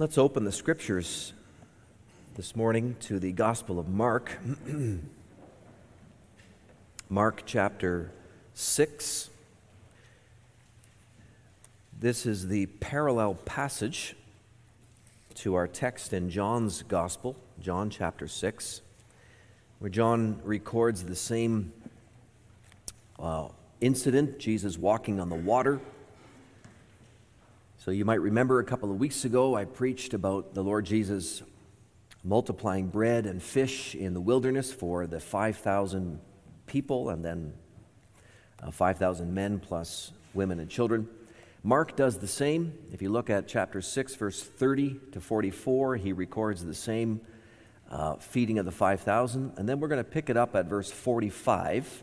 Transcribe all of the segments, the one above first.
Let's open the scriptures this morning to the Gospel of Mark. Mark chapter 6. This is the parallel passage to our text in John's Gospel, John chapter 6, where John records the same uh, incident Jesus walking on the water so you might remember a couple of weeks ago, I preached about the Lord Jesus multiplying bread and fish in the wilderness for the 5,000 people and then uh, 5,000 men plus women and children. Mark does the same. If you look at chapter 6, verse 30 to 44, he records the same uh, feeding of the 5,000. And then we're going to pick it up at verse 45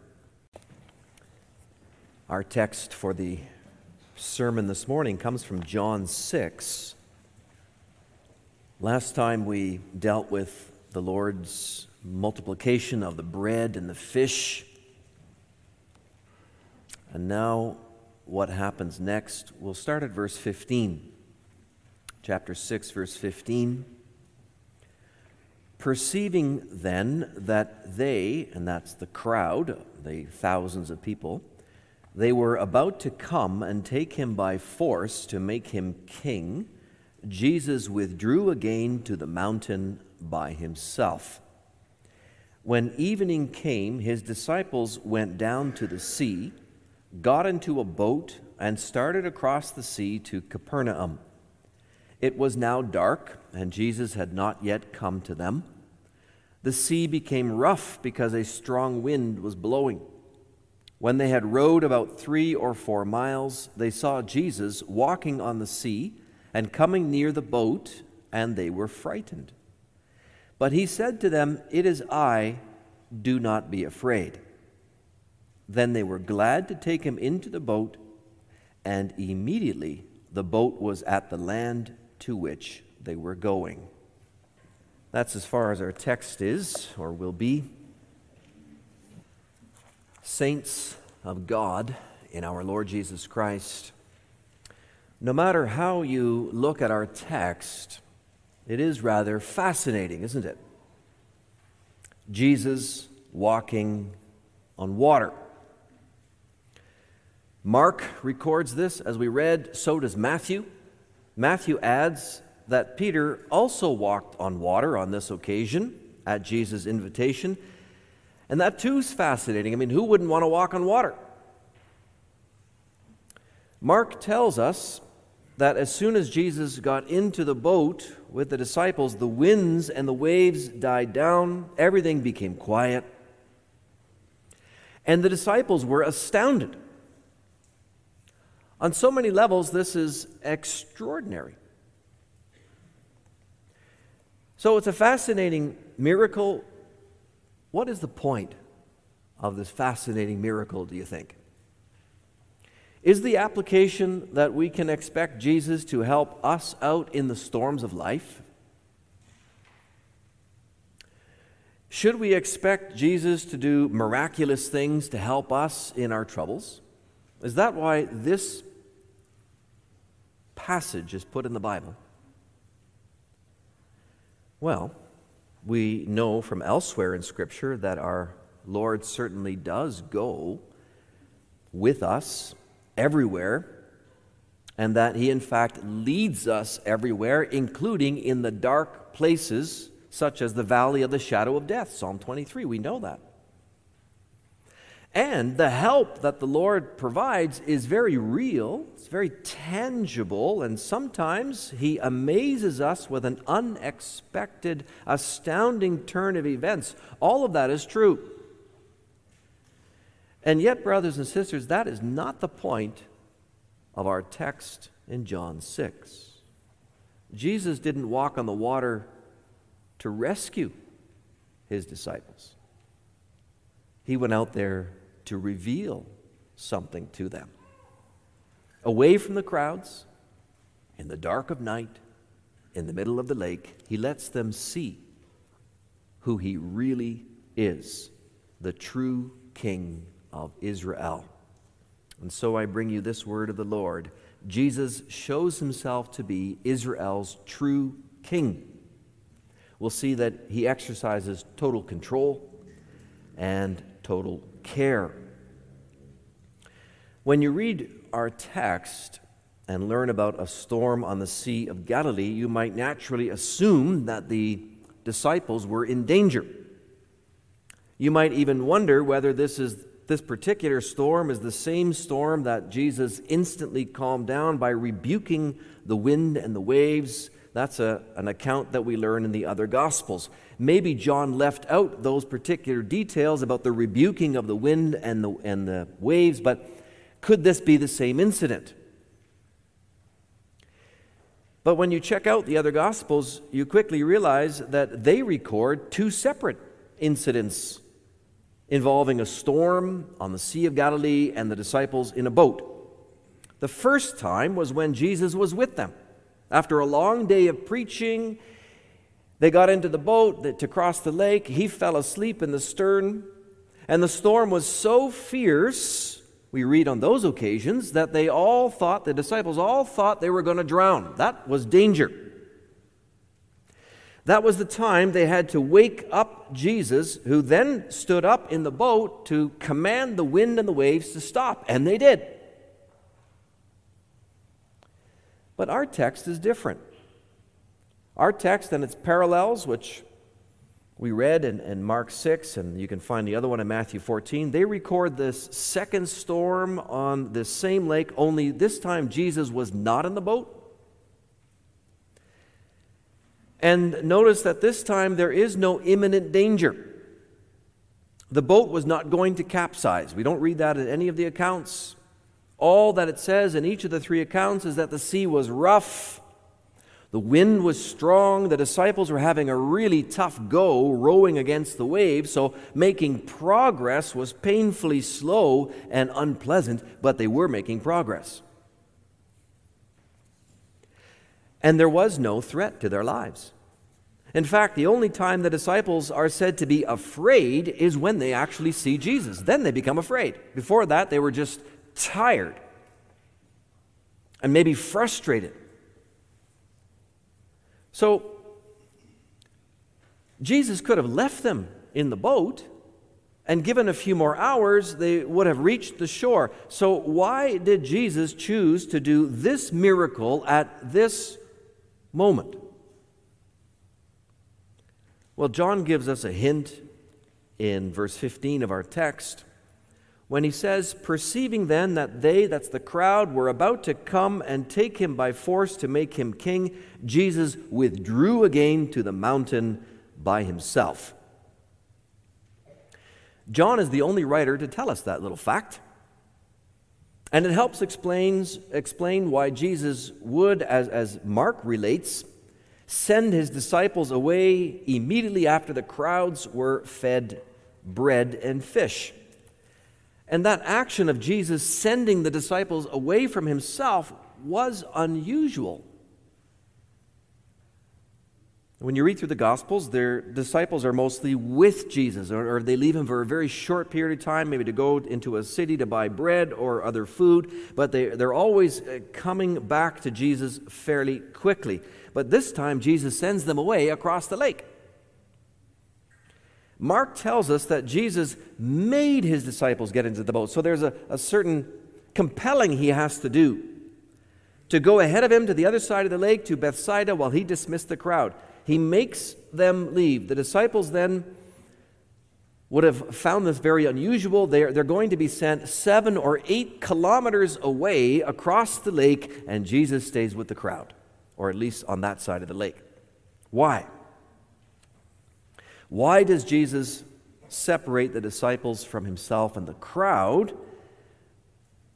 Our text for the sermon this morning comes from John 6. Last time we dealt with the Lord's multiplication of the bread and the fish. And now, what happens next? We'll start at verse 15. Chapter 6, verse 15. Perceiving then that they, and that's the crowd, the thousands of people, they were about to come and take him by force to make him king. Jesus withdrew again to the mountain by himself. When evening came, his disciples went down to the sea, got into a boat, and started across the sea to Capernaum. It was now dark, and Jesus had not yet come to them. The sea became rough because a strong wind was blowing. When they had rowed about three or four miles, they saw Jesus walking on the sea and coming near the boat, and they were frightened. But he said to them, It is I, do not be afraid. Then they were glad to take him into the boat, and immediately the boat was at the land to which they were going. That's as far as our text is, or will be saints of God in our Lord Jesus Christ, no matter how you look at our text, it is rather fascinating, isn't it? Jesus walking on water. Mark records this as we read, so does Matthew. Matthew adds that Peter also walked on water on this occasion at Jesus' invitation. And that too is fascinating. I mean, who wouldn't want to walk on water? Mark tells us that as soon as Jesus got into the boat with the disciples, the winds and the waves died down, everything became quiet. And the disciples were astounded. On so many levels, this is extraordinary. So it's a fascinating miracle what is the point of this fascinating miracle, do you think? Is the application that we can expect Jesus to help us out in the storms of life? Should we expect Jesus to do miraculous things to help us in our troubles? Is that why this passage is put in the Bible? Well, we know from elsewhere in Scripture that our Lord certainly does go with us everywhere and that He, in fact, leads us everywhere, including in the dark places such as the valley of the shadow of death. Psalm 23, we know that. And the help that the Lord provides is very real, it's very tangible, and sometimes He amazes us with an unexpected, astounding turn of events. All of that is true. And yet, brothers and sisters, that is not the point of our text in John 6. Jesus didn't walk on the water to rescue his disciples, he went out there to reveal something to them. Away from the crowds, in the dark of night, in the middle of the lake, he lets them see who he really is the true King of Israel. And so I bring you this word of the Lord. Jesus shows himself to be Israel's true king. We'll see that he exercises total control and total care. When you read our text and learn about a storm on the Sea of Galilee, you might naturally assume that the disciples were in danger. You might even wonder whether this is this particular storm is the same storm that Jesus instantly calmed down by rebuking the wind and the waves. That's a, an account that we learn in the other Gospels. Maybe John left out those particular details about the rebuking of the wind and the, and the waves, but could this be the same incident? But when you check out the other Gospels, you quickly realize that they record two separate incidents involving a storm on the Sea of Galilee and the disciples in a boat. The first time was when Jesus was with them. After a long day of preaching, they got into the boat to cross the lake. He fell asleep in the stern, and the storm was so fierce, we read on those occasions, that they all thought, the disciples all thought they were going to drown. That was danger. That was the time they had to wake up Jesus, who then stood up in the boat to command the wind and the waves to stop, and they did. But our text is different. Our text and its parallels, which we read in, in, Mark 6, and you can find the other one in Matthew 14, they record this second storm on this same lake, only this time Jesus was not in the boat. And notice that this time there is no imminent danger. The boat was not going to capsize. We don't read that in any of the accounts. All that it says in each of the three accounts is that the sea was rough, the wind was strong, the disciples were having a really tough go rowing against the waves, so making progress was painfully slow and unpleasant, but they were making progress. and there was no threat to their lives. In fact, the only time the disciples are said to be afraid is when they actually see Jesus. Then they become afraid. Before that, they were just tired and maybe frustrated. So, Jesus could have left them in the boat, and given a few more hours, they would have reached the shore. So, why did Jesus choose to do this miracle at this moment. Well, John gives us a hint in verse 15 of our text when he says, Perceiving then that they, that's the crowd, were about to come and take him by force to make him king, Jesus withdrew again to the mountain by himself. John is the only writer to tell us that little fact. And it helps explains, explain why Jesus would, as, as Mark relates, send his disciples away immediately after the crowds were fed bread and fish. And that action of Jesus sending the disciples away from himself was unusual. When you read through the Gospels, their disciples are mostly with Jesus, or, or, they leave him for a very short period of time, maybe to go into a city to buy bread or other food, but they, they're always uh, coming back to Jesus fairly quickly. But this time, Jesus sends them away across the lake. Mark tells us that Jesus made his disciples get into the boat, so there's a, a certain compelling he has to do to go ahead of him to the other side of the lake to Bethsaida while he dismissed the crowd. He makes them leave. The disciples then would have found this very unusual. They're, they're going to be sent seven or eight kilometers away across the lake, and Jesus stays with the crowd, or at least on that side of the lake. Why? Why does Jesus separate the disciples from himself and the crowd?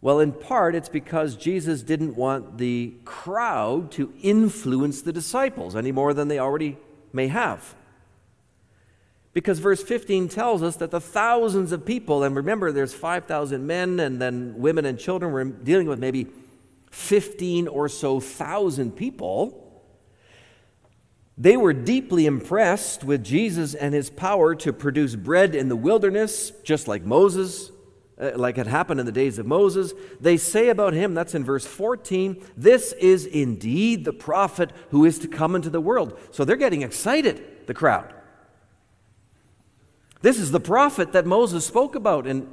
Well, in part, it's because Jesus didn't want the crowd to influence the disciples any more than they already may have. Because verse 15 tells us that the thousands of people, and remember there's 5,000 men and then women and children, we're dealing with maybe 15 or so thousand people. They were deeply impressed with Jesus and his power to produce bread in the wilderness, just like Moses uh, like it happened in the days of Moses. They say about him, that's in verse 14, this is indeed the prophet who is to come into the world. So they're getting excited, the crowd. This is the prophet that Moses spoke about in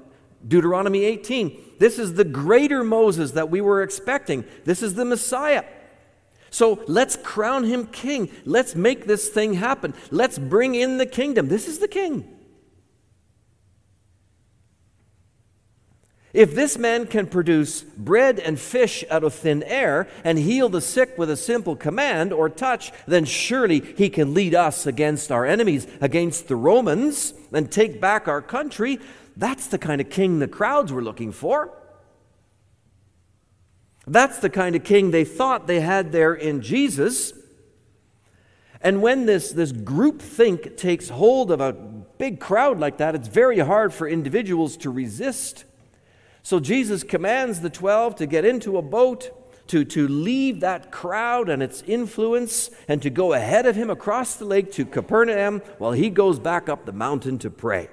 Deuteronomy 18. This is the greater Moses that we were expecting. This is the Messiah. So let's crown him king. Let's make this thing happen. Let's bring in the kingdom. This is the king. If this man can produce bread and fish out of thin air and heal the sick with a simple command or touch, then surely he can lead us against our enemies, against the Romans, and take back our country. That's the kind of king the crowds were looking for. That's the kind of king they thought they had there in Jesus. And when this, this group think takes hold of a big crowd like that, it's very hard for individuals to resist. So Jesus commands the 12 to get into a boat, to, to leave that crowd and its influence, and to go ahead of him across the lake to Capernaum while he goes back up the mountain to pray.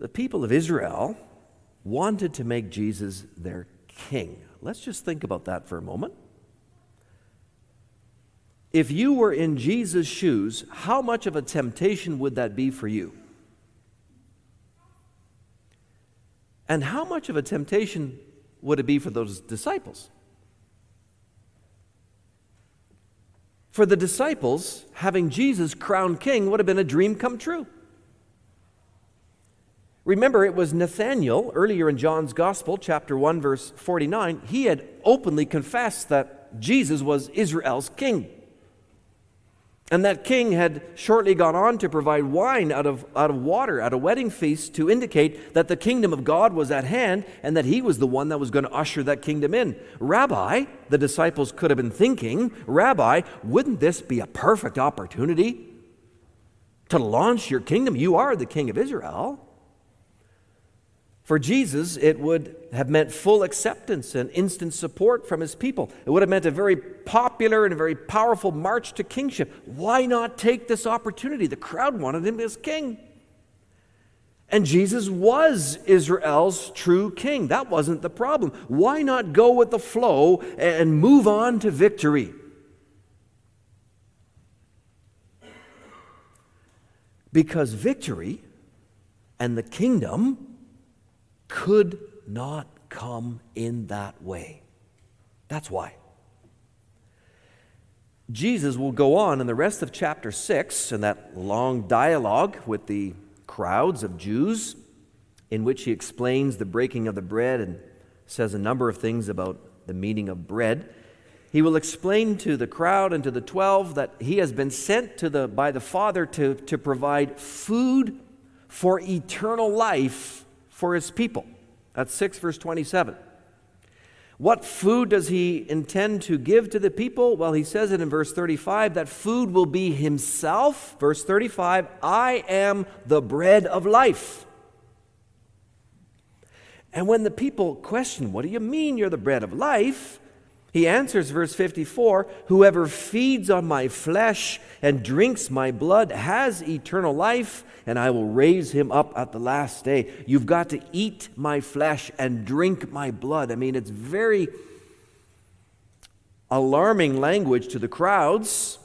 The people of Israel wanted to make Jesus their king. Let's just think about that for a moment. If you were in Jesus' shoes, how much of a temptation would that be for you? And how much of a temptation would it be for those disciples? For the disciples, having Jesus crowned king would have been a dream come true. Remember, it was Nathanael earlier in John's Gospel, chapter 1, verse 49. He had openly confessed that Jesus was Israel's king. And that king had shortly gone on to provide wine out of, out of water at a wedding feast to indicate that the kingdom of God was at hand and that he was the one that was going to usher that kingdom in. Rabbi, the disciples could have been thinking, Rabbi, wouldn't this be a perfect opportunity to launch your kingdom? You are the king of Israel. For Jesus, it would have meant full acceptance and instant support from his people. It would have meant a very popular and a very powerful march to kingship. Why not take this opportunity? The crowd wanted him as king. And Jesus was Israel's true king. That wasn't the problem. Why not go with the flow and move on to victory? Because victory and the kingdom could not come in that way. That's why. Jesus will go on in the rest of chapter 6 in that long dialogue with the crowds of Jews, in which he explains the breaking of the bread and says a number of things about the meaning of bread. He will explain to the crowd and to the 12 that he has been sent to the, by the Father to, to provide food for eternal life for his people. That's 6 verse 27. What food does he intend to give to the people? Well, he says it in verse 35 that food will be himself. Verse 35 I am the bread of life. And when the people question, What do you mean you're the bread of life? He answers, verse 54 Whoever feeds on my flesh and drinks my blood has eternal life, and I will raise him up at the last day. You've got to eat my flesh and drink my blood. I mean, it's very alarming language to the crowds.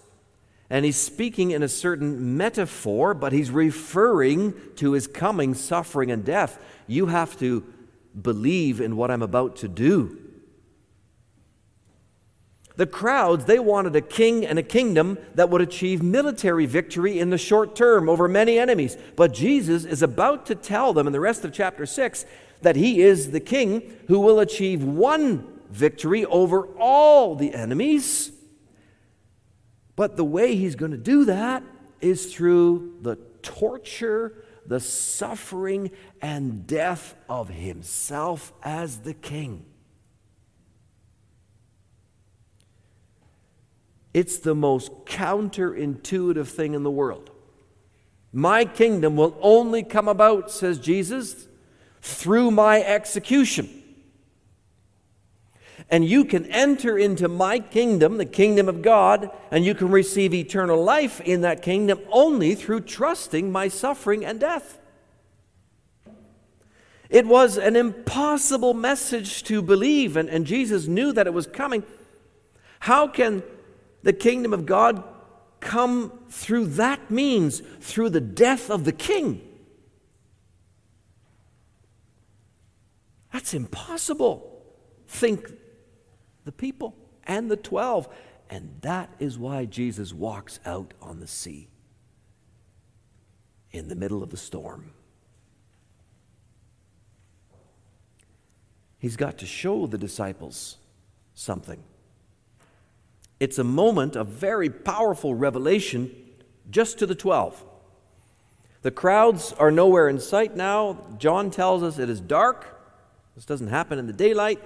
And he's speaking in a certain metaphor, but he's referring to his coming suffering and death. You have to believe in what I'm about to do. The crowds, they wanted a king and a kingdom that would achieve military victory in the short term over many enemies. But Jesus is about to tell them in the rest of chapter 6 that he is the king who will achieve one victory over all the enemies. But the way he's going to do that is through the torture, the suffering, and death of himself as the king. It's the most counterintuitive thing in the world. My kingdom will only come about, says Jesus, through my execution. And you can enter into my kingdom, the kingdom of God, and you can receive eternal life in that kingdom only through trusting my suffering and death. It was an impossible message to believe, and, and Jesus knew that it was coming. How can the kingdom of God come through that means, through the death of the king. That's impossible. Think the people and the 12. And that is why Jesus walks out on the sea in the middle of the storm. He's got to show the disciples something. It's a moment of very powerful revelation just to the 12. The crowds are nowhere in sight now. John tells us it is dark. This doesn't happen in the daylight.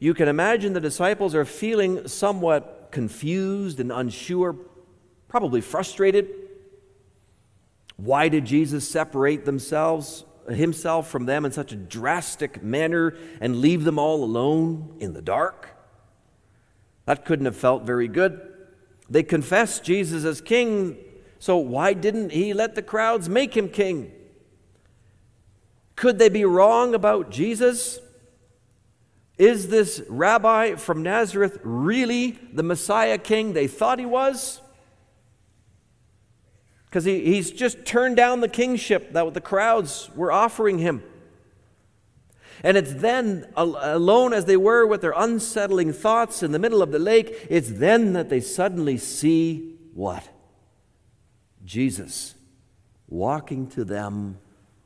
You can imagine the disciples are feeling somewhat confused and unsure, probably frustrated. Why did Jesus separate themselves himself from them in such a drastic manner and leave them all alone in the dark? That couldn't have felt very good. They confessed Jesus as king, so why didn't he let the crowds make him king? Could they be wrong about Jesus? Is this rabbi from Nazareth really the Messiah king they thought he was? Because he, he's just turned down the kingship that the crowds were offering him. And it's then, alone as they were with their unsettling thoughts in the middle of the lake, it's then that they suddenly see what? Jesus walking to them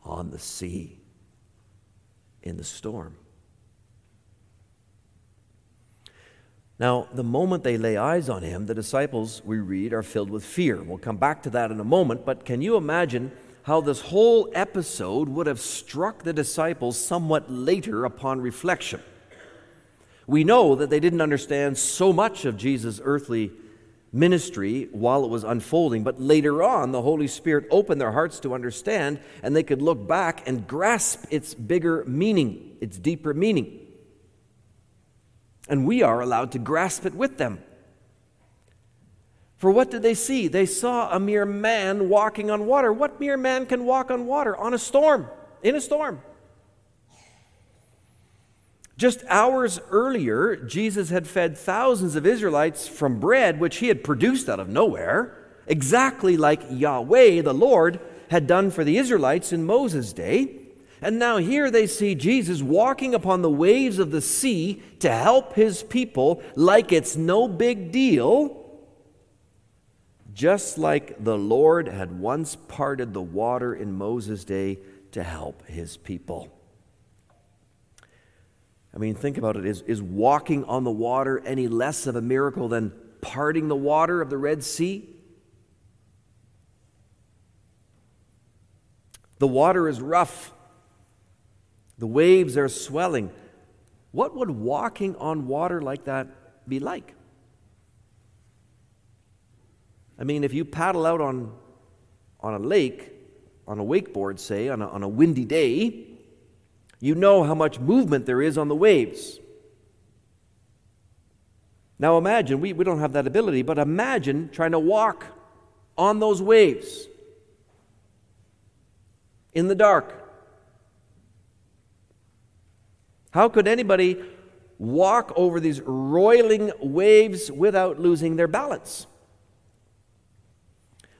on the sea in the storm. Now, the moment they lay eyes on him, the disciples, we read, are filled with fear. We'll come back to that in a moment, but can you imagine how this whole episode would have struck the disciples somewhat later upon reflection. We know that they didn't understand so much of Jesus' earthly ministry while it was unfolding, but later on, the Holy Spirit opened their hearts to understand, and they could look back and grasp its bigger meaning, its deeper meaning. And we are allowed to grasp it with them. For what did they see? They saw a mere man walking on water. What mere man can walk on water? On a storm, in a storm. Just hours earlier, Jesus had fed thousands of Israelites from bread which he had produced out of nowhere, exactly like Yahweh, the Lord, had done for the Israelites in Moses' day. And now here they see Jesus walking upon the waves of the sea to help his people like it's no big deal just like the Lord had once parted the water in Moses' day to help his people. I mean, think about it. Is, is walking on the water any less of a miracle than parting the water of the Red Sea? The water is rough, the waves are swelling. What would walking on water like that be like? I mean, if you paddle out on, on a lake, on a wakeboard, say, on a, on a windy day, you know how much movement there is on the waves. Now imagine, we, we don't have that ability, but imagine trying to walk on those waves in the dark. How could anybody walk over these roiling waves without losing their balance?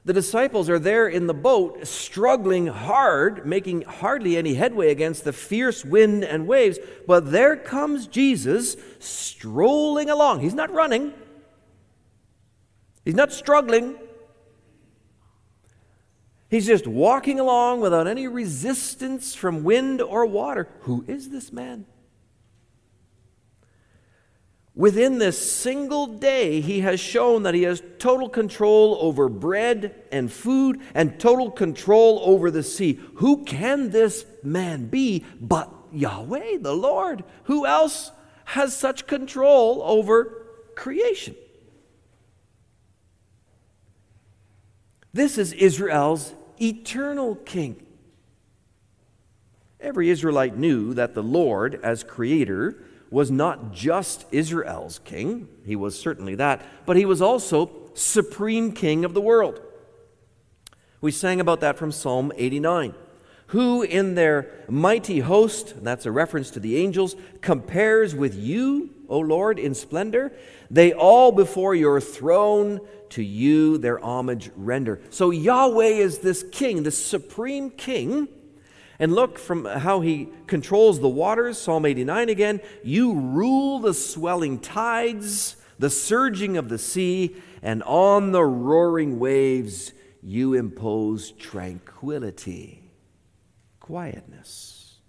The disciples are there in the boat, struggling hard, making hardly any headway against the fierce wind and waves. But there comes Jesus strolling along. He's not running, he's not struggling. He's just walking along without any resistance from wind or water. Who is this man? Within this single day, he has shown that he has total control over bread and food and total control over the sea. Who can this man be but Yahweh, the Lord? Who else has such control over creation? This is Israel's eternal king. Every Israelite knew that the Lord, as creator, was not just Israel's king, he was certainly that, but he was also supreme king of the world. We sang about that from Psalm 89. Who in their mighty host, and that's a reference to the angels, compares with you, O Lord, in splendor? They all before your throne to you their homage render. So Yahweh is this king, the supreme king and look from how he controls the waters, Psalm 89 again. You rule the swelling tides, the surging of the sea, and on the roaring waves you impose tranquility, quietness.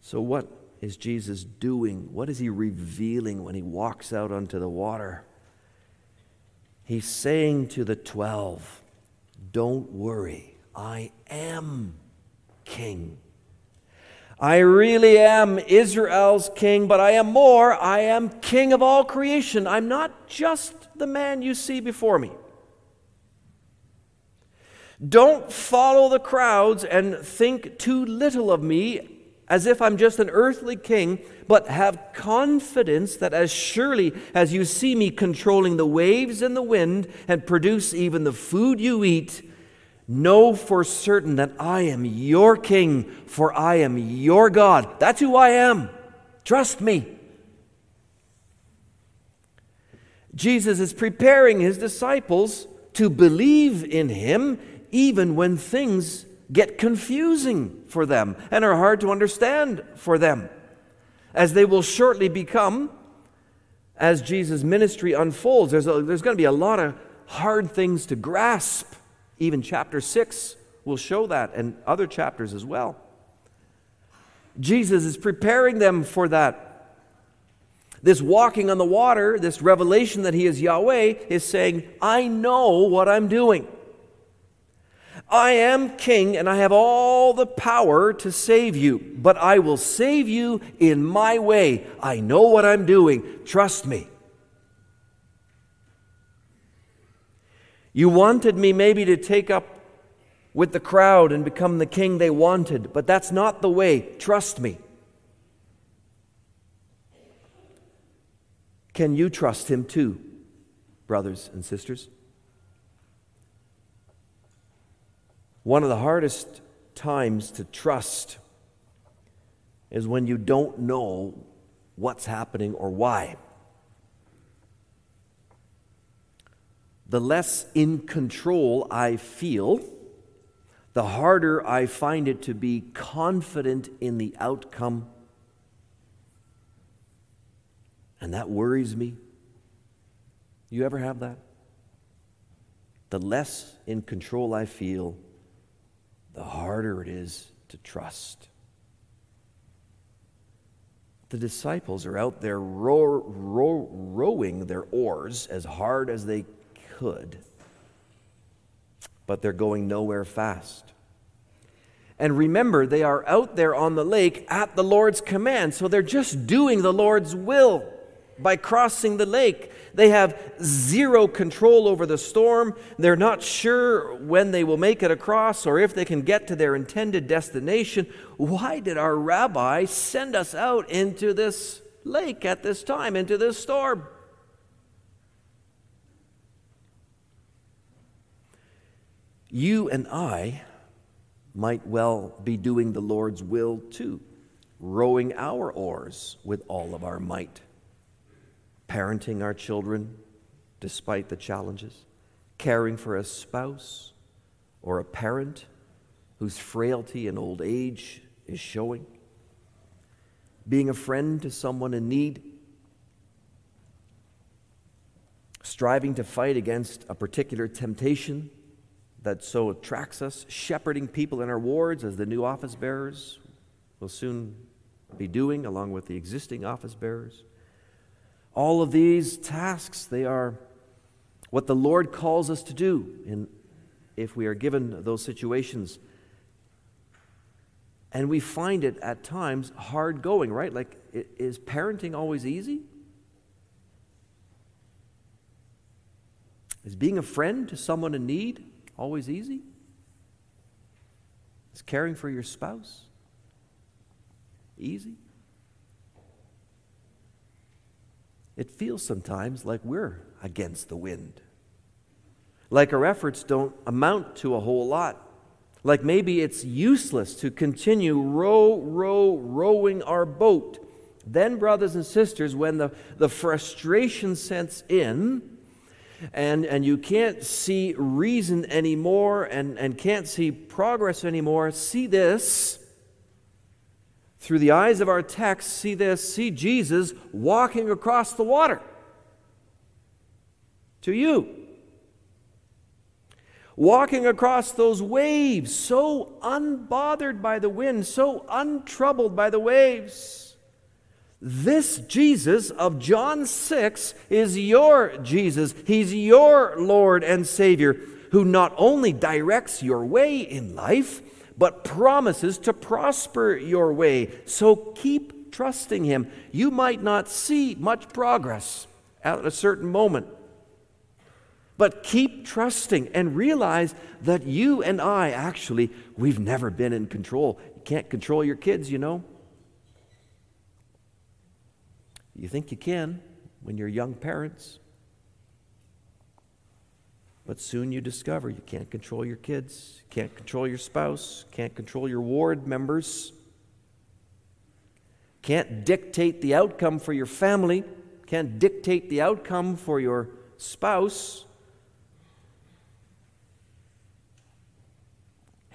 So, what is Jesus doing? What is he revealing when he walks out onto the water? He's saying to the twelve, don't worry, I am king. I really am Israel's king, but I am more. I am king of all creation. I'm not just the man you see before me. Don't follow the crowds and think too little of me as if I'm just an earthly king, but have confidence that as surely as you see me controlling the waves and the wind and produce even the food you eat, know for certain that I am your king, for I am your God. That's who I am. Trust me. Jesus is preparing his disciples to believe in him even when things get confusing for them and are hard to understand for them, as they will shortly become as Jesus' ministry unfolds. There's, a, there's going to be a lot of hard things to grasp. Even chapter 6 will show that, and other chapters as well. Jesus is preparing them for that. This walking on the water, this revelation that He is Yahweh, is saying, I know what I'm doing. I am king and I have all the power to save you, but I will save you in my way. I know what I'm doing. Trust me. You wanted me maybe to take up with the crowd and become the king they wanted, but that's not the way. Trust me. Can you trust him too, brothers and sisters? One of the hardest times to trust is when you don't know what's happening or why. The less in control I feel, the harder I find it to be confident in the outcome. And that worries me. You ever have that? The less in control I feel, the harder it is to trust. The disciples are out there row, row, rowing their oars as hard as they could, but they're going nowhere fast. And remember, they are out there on the lake at the Lord's command, so they're just doing the Lord's will by crossing the lake. They have zero control over the storm. They're not sure when they will make it across or if they can get to their intended destination. Why did our rabbi send us out into this lake at this time, into this storm? You and I might well be doing the Lord's will too, rowing our oars with all of our might parenting our children, despite the challenges, caring for a spouse or a parent whose frailty and old age is showing, being a friend to someone in need, striving to fight against a particular temptation that so attracts us, shepherding people in our wards as the new office bearers will soon be doing, along with the existing office bearers. All of these tasks, they are what the Lord calls us to do in, if we are given those situations. And we find it at times hard going, right? Like, is parenting always easy? Is being a friend to someone in need always easy? Is caring for your spouse easy? It feels sometimes like we're against the wind. Like our efforts don't amount to a whole lot. Like maybe it's useless to continue row, row, rowing our boat. Then, brothers and sisters, when the, the frustration sets in, and, and you can't see reason anymore and, and can't see progress anymore, see this. Through the eyes of our text, see this. See Jesus walking across the water to you. Walking across those waves, so unbothered by the wind, so untroubled by the waves. This Jesus of John 6 is your Jesus. He's your Lord and Savior who not only directs your way in life, but promises to prosper your way. So keep trusting Him. You might not see much progress at a certain moment, but keep trusting and realize that you and I actually, we've never been in control. You can't control your kids, you know. You think you can when you're young parents. But soon you discover you can't control your kids, can't control your spouse, can't control your ward members, can't dictate the outcome for your family, can't dictate the outcome for your spouse.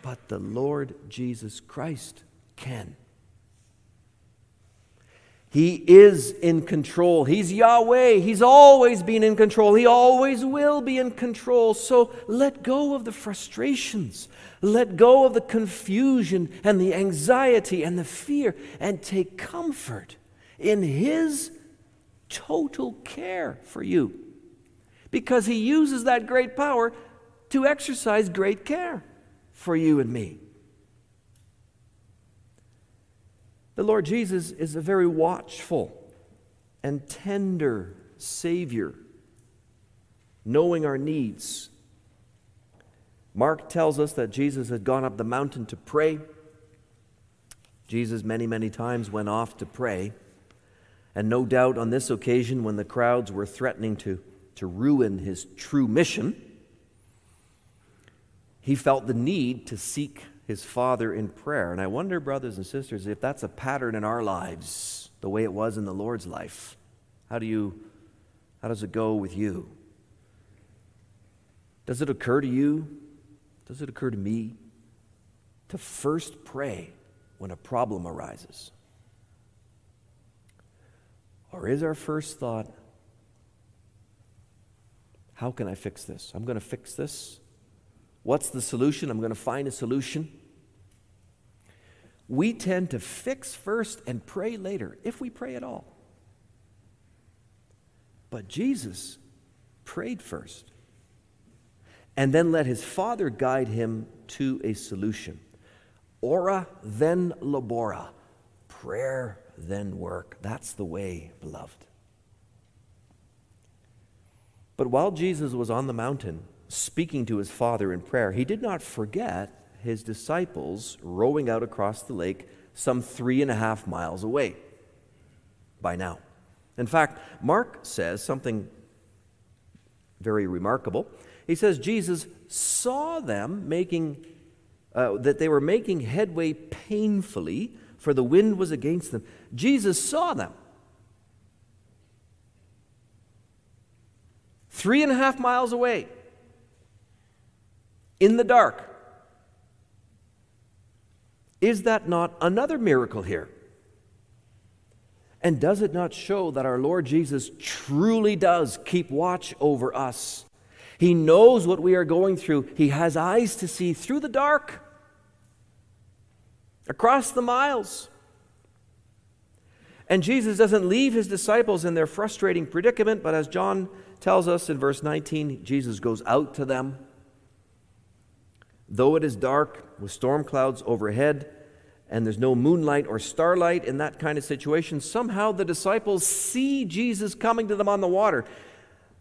But the Lord Jesus Christ can. He is in control. He's Yahweh. He's always been in control. He always will be in control. So let go of the frustrations. Let go of the confusion and the anxiety and the fear and take comfort in His total care for you. Because He uses that great power to exercise great care for you and me. The Lord Jesus is a very watchful and tender Savior, knowing our needs. Mark tells us that Jesus had gone up the mountain to pray. Jesus, many, many times, went off to pray. And no doubt on this occasion, when the crowds were threatening to, to ruin his true mission, he felt the need to seek his Father in prayer. And I wonder, brothers and sisters, if that's a pattern in our lives, the way it was in the Lord's life. How do you, how does it go with you? Does it occur to you? Does it occur to me to first pray when a problem arises? Or is our first thought, how can I fix this? I'm going to fix this. What's the solution? I'm going to find a solution we tend to fix first and pray later, if we pray at all. But Jesus prayed first and then let his Father guide him to a solution. Ora, then labora. Prayer, then work. That's the way, beloved. But while Jesus was on the mountain speaking to his Father in prayer, he did not forget his disciples rowing out across the lake some three and a half miles away by now. In fact, Mark says something very remarkable. He says Jesus saw them making, uh, that they were making headway painfully, for the wind was against them. Jesus saw them. three and a half miles away, in the dark. Is that not another miracle here? And does it not show that our Lord Jesus truly does keep watch over us? He knows what we are going through. He has eyes to see through the dark, across the miles. And Jesus doesn't leave his disciples in their frustrating predicament, but as John tells us in verse 19, Jesus goes out to them. Though it is dark with storm clouds overhead, and there's no moonlight or starlight in that kind of situation, somehow the disciples see Jesus coming to them on the water.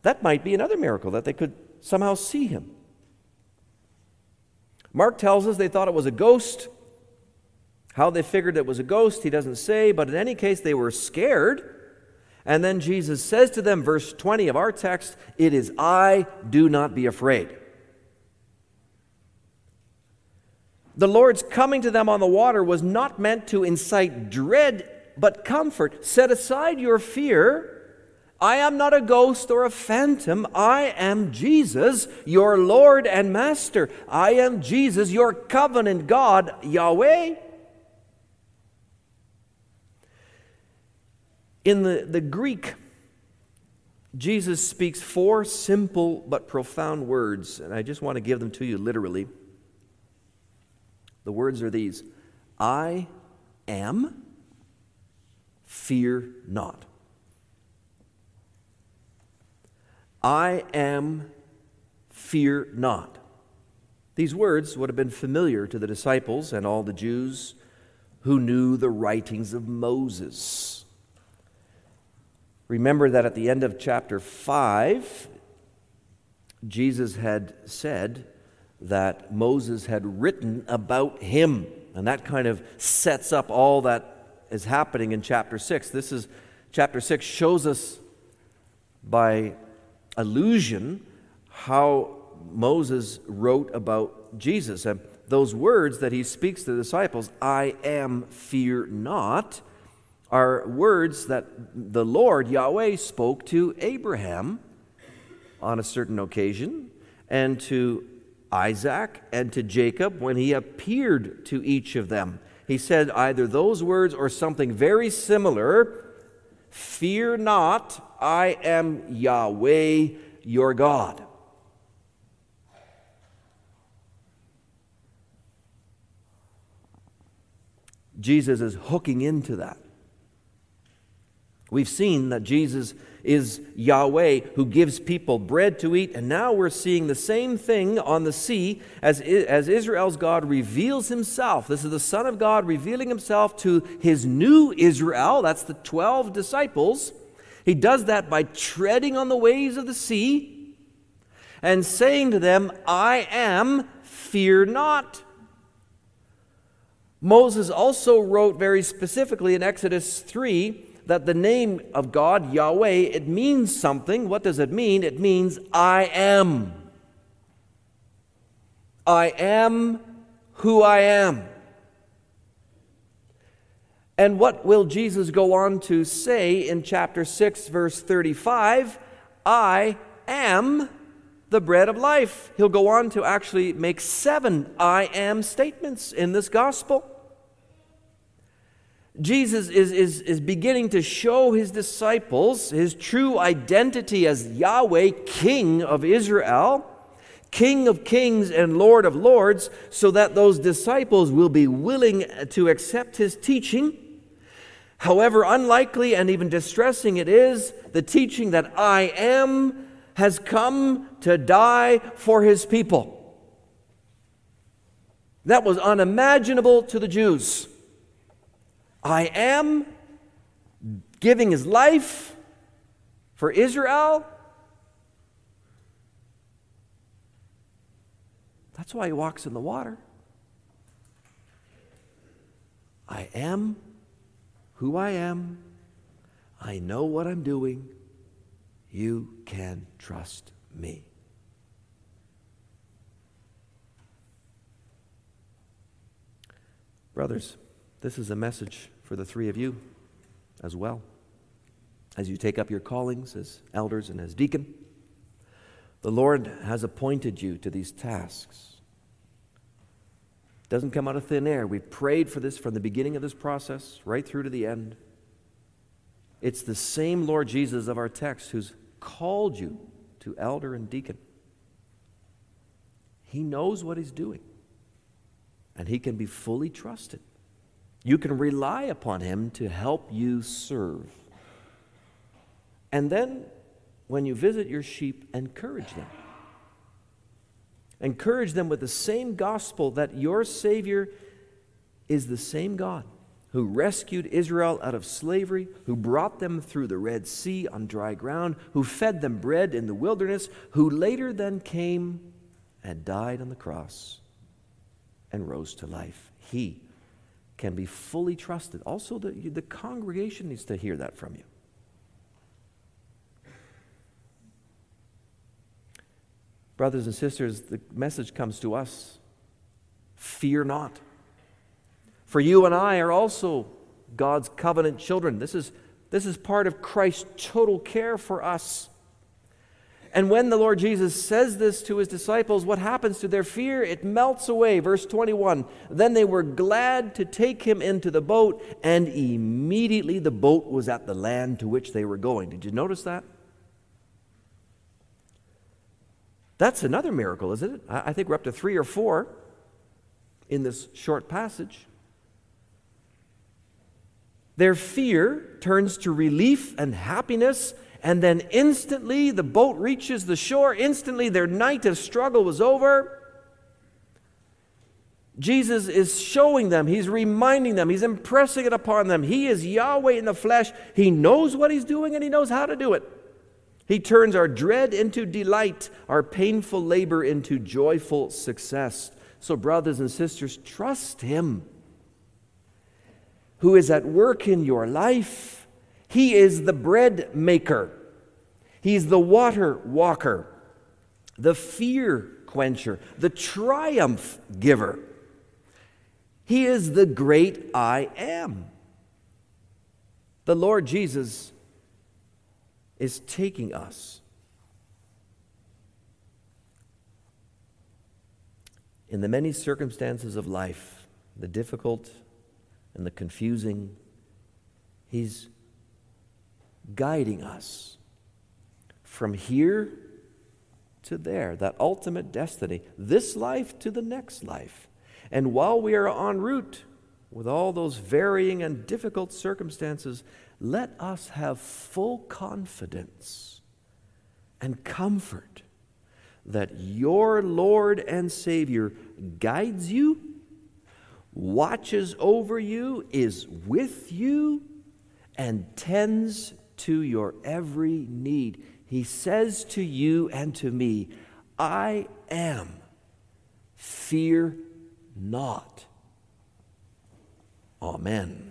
That might be another miracle, that they could somehow see him. Mark tells us they thought it was a ghost. How they figured it was a ghost, he doesn't say, but in any case, they were scared. And then Jesus says to them, verse 20 of our text, It is I, do not be afraid. The Lord's coming to them on the water was not meant to incite dread, but comfort. Set aside your fear. I am not a ghost or a phantom. I am Jesus, your Lord and Master. I am Jesus, your covenant God, Yahweh. In the, the Greek, Jesus speaks four simple but profound words, and I just want to give them to you literally. The words are these I am, fear not. I am, fear not. These words would have been familiar to the disciples and all the Jews who knew the writings of Moses. Remember that at the end of chapter 5, Jesus had said, that Moses had written about him. And that kind of sets up all that is happening in chapter 6. This is chapter 6 shows us by allusion how Moses wrote about Jesus. And those words that he speaks to the disciples, I am, fear not, are words that the Lord, Yahweh, spoke to Abraham on a certain occasion and to Isaac and to Jacob when he appeared to each of them. He said either those words or something very similar Fear not, I am Yahweh your God. Jesus is hooking into that. We've seen that Jesus is Yahweh who gives people bread to eat. And now we're seeing the same thing on the sea as, as Israel's God reveals himself. This is the Son of God revealing himself to his new Israel. That's the 12 disciples. He does that by treading on the waves of the sea and saying to them, I am, fear not. Moses also wrote very specifically in Exodus 3 that the name of God, Yahweh, it means something. What does it mean? It means I am. I am who I am. And what will Jesus go on to say in chapter 6, verse 35? I am the bread of life. He'll go on to actually make seven I am statements in this gospel. Jesus is, is, is beginning to show his disciples his true identity as Yahweh, King of Israel, King of kings and Lord of lords, so that those disciples will be willing to accept his teaching. However unlikely and even distressing it is, the teaching that I am has come to die for his people. That was unimaginable to the Jews. I am giving his life for Israel. That's why he walks in the water. I am who I am. I know what I'm doing. You can trust me. Brothers, this is a message for the three of you as well. As you take up your callings as elders and as deacon, The Lord has appointed you to these tasks. It doesn't come out of thin air. We've prayed for this from the beginning of this process right through to the end. It's the same Lord Jesus of our text who's called you to elder and deacon. He knows what he's doing, and he can be fully trusted. You can rely upon him to help you serve. And then, when you visit your sheep, encourage them. Encourage them with the same gospel that your Savior is the same God who rescued Israel out of slavery, who brought them through the Red Sea on dry ground, who fed them bread in the wilderness, who later then came and died on the cross and rose to life. He can be fully trusted. Also, the, the congregation needs to hear that from you. Brothers and sisters, the message comes to us fear not. For you and I are also God's covenant children. This is, this is part of Christ's total care for us. And when the Lord Jesus says this to his disciples, what happens to their fear? It melts away. Verse 21 Then they were glad to take him into the boat, and immediately the boat was at the land to which they were going. Did you notice that? That's another miracle, isn't it? I think we're up to three or four in this short passage. Their fear turns to relief and happiness, and then instantly the boat reaches the shore. Instantly, their night of struggle was over. Jesus is showing them, He's reminding them, He's impressing it upon them. He is Yahweh in the flesh. He knows what He's doing and He knows how to do it. He turns our dread into delight, our painful labor into joyful success. So, brothers and sisters, trust Him who is at work in your life. He is the bread maker, He's the water walker, the fear quencher, the triumph giver. He is the great I am. The Lord Jesus is taking us in the many circumstances of life, the difficult and the confusing. He's guiding us from here to there, that ultimate destiny, this life to the next life. And while we are en route with all those varying and difficult circumstances, let us have full confidence and comfort that your Lord and Savior guides you watches over you, is with you, and tends to your every need. He says to you and to me, I am. Fear not. Amen.